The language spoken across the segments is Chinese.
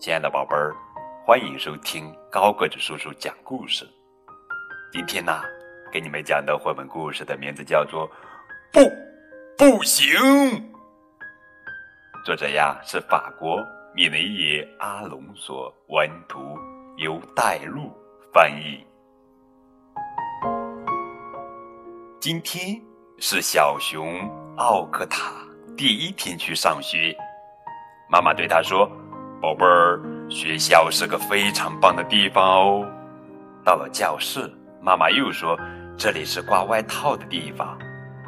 亲爱的宝贝儿，欢迎收听高个子叔叔讲故事。今天呢，给你们讲的绘本故事的名字叫做《不，不行》。作者呀是法国米雷耶·阿隆索，文图由带路翻译。今天是小熊奥克塔第一天去上学，妈妈对他说。宝贝儿，学校是个非常棒的地方哦。到了教室，妈妈又说：“这里是挂外套的地方。”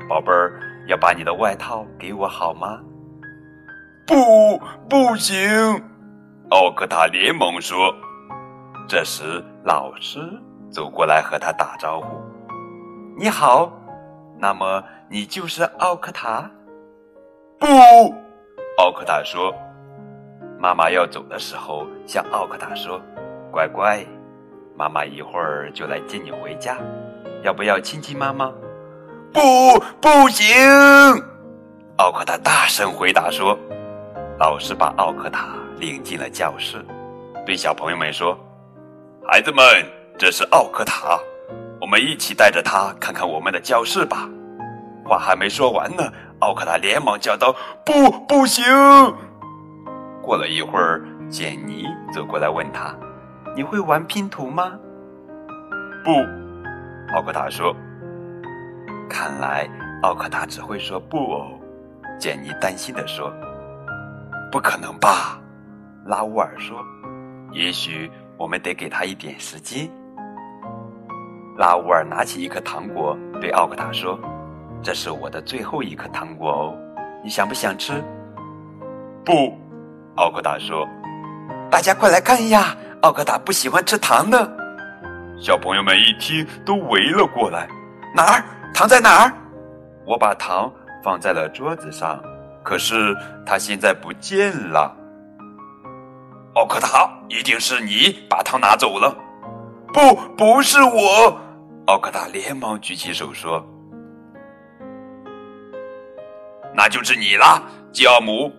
宝贝儿，要把你的外套给我好吗？不，不行！奥克塔连忙说。这时，老师走过来和他打招呼：“你好，那么你就是奥克塔？”不，奥克塔说。妈妈要走的时候，向奥克塔说：“乖乖，妈妈一会儿就来接你回家，要不要亲亲妈妈？”“不，不行！”奥克塔大声回答说。老师把奥克塔领进了教室，对小朋友们说：“孩子们，这是奥克塔，我们一起带着他看看我们的教室吧。”话还没说完呢，奥克塔连忙叫道：“不，不行！”过了一会儿，简妮走过来问他：“你会玩拼图吗？”“不。”奥克塔说。“看来奥克塔只会说不哦。”简妮担心地说。“不可能吧？”拉乌尔说。“也许我们得给他一点时间。”拉乌尔拿起一颗糖果，对奥克塔说：“这是我的最后一颗糖果哦，你想不想吃？”“不。”奥克达说：“大家快来看呀！奥克达不喜欢吃糖的。”小朋友们一听，都围了过来。哪儿？糖在哪儿？我把糖放在了桌子上，可是它现在不见了。奥克达，一定是你把糖拿走了。不，不是我！奥克达连忙举起手说：“那就是你啦，吉奥姆。”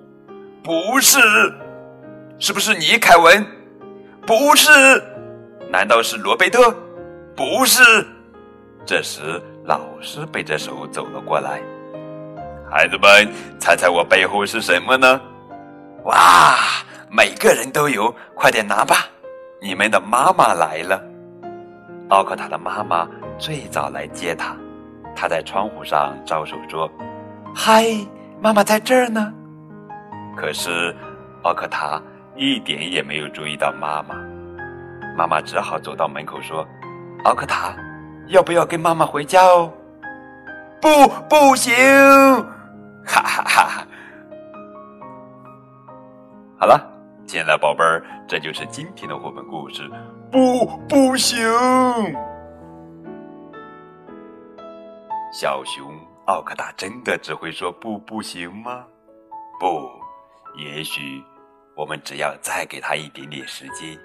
不是，是不是你，凯文？不是，难道是罗贝特？不是。这时，老师背着手走了过来。孩子们，猜猜我背后是什么呢？哇，每个人都有，快点拿吧！你们的妈妈来了。奥克塔的妈妈最早来接他，他在窗户上招手说：“嗨，妈妈在这儿呢。”可是，奥克塔一点也没有注意到妈妈。妈妈只好走到门口说：“奥克塔，要不要跟妈妈回家哦？”“不，不行！”哈哈哈！好了，亲爱的宝贝儿，这就是今天的绘本故事。不，不行！小熊奥克塔真的只会说“不，不行”吗？不。也许，我们只要再给他一点点时间。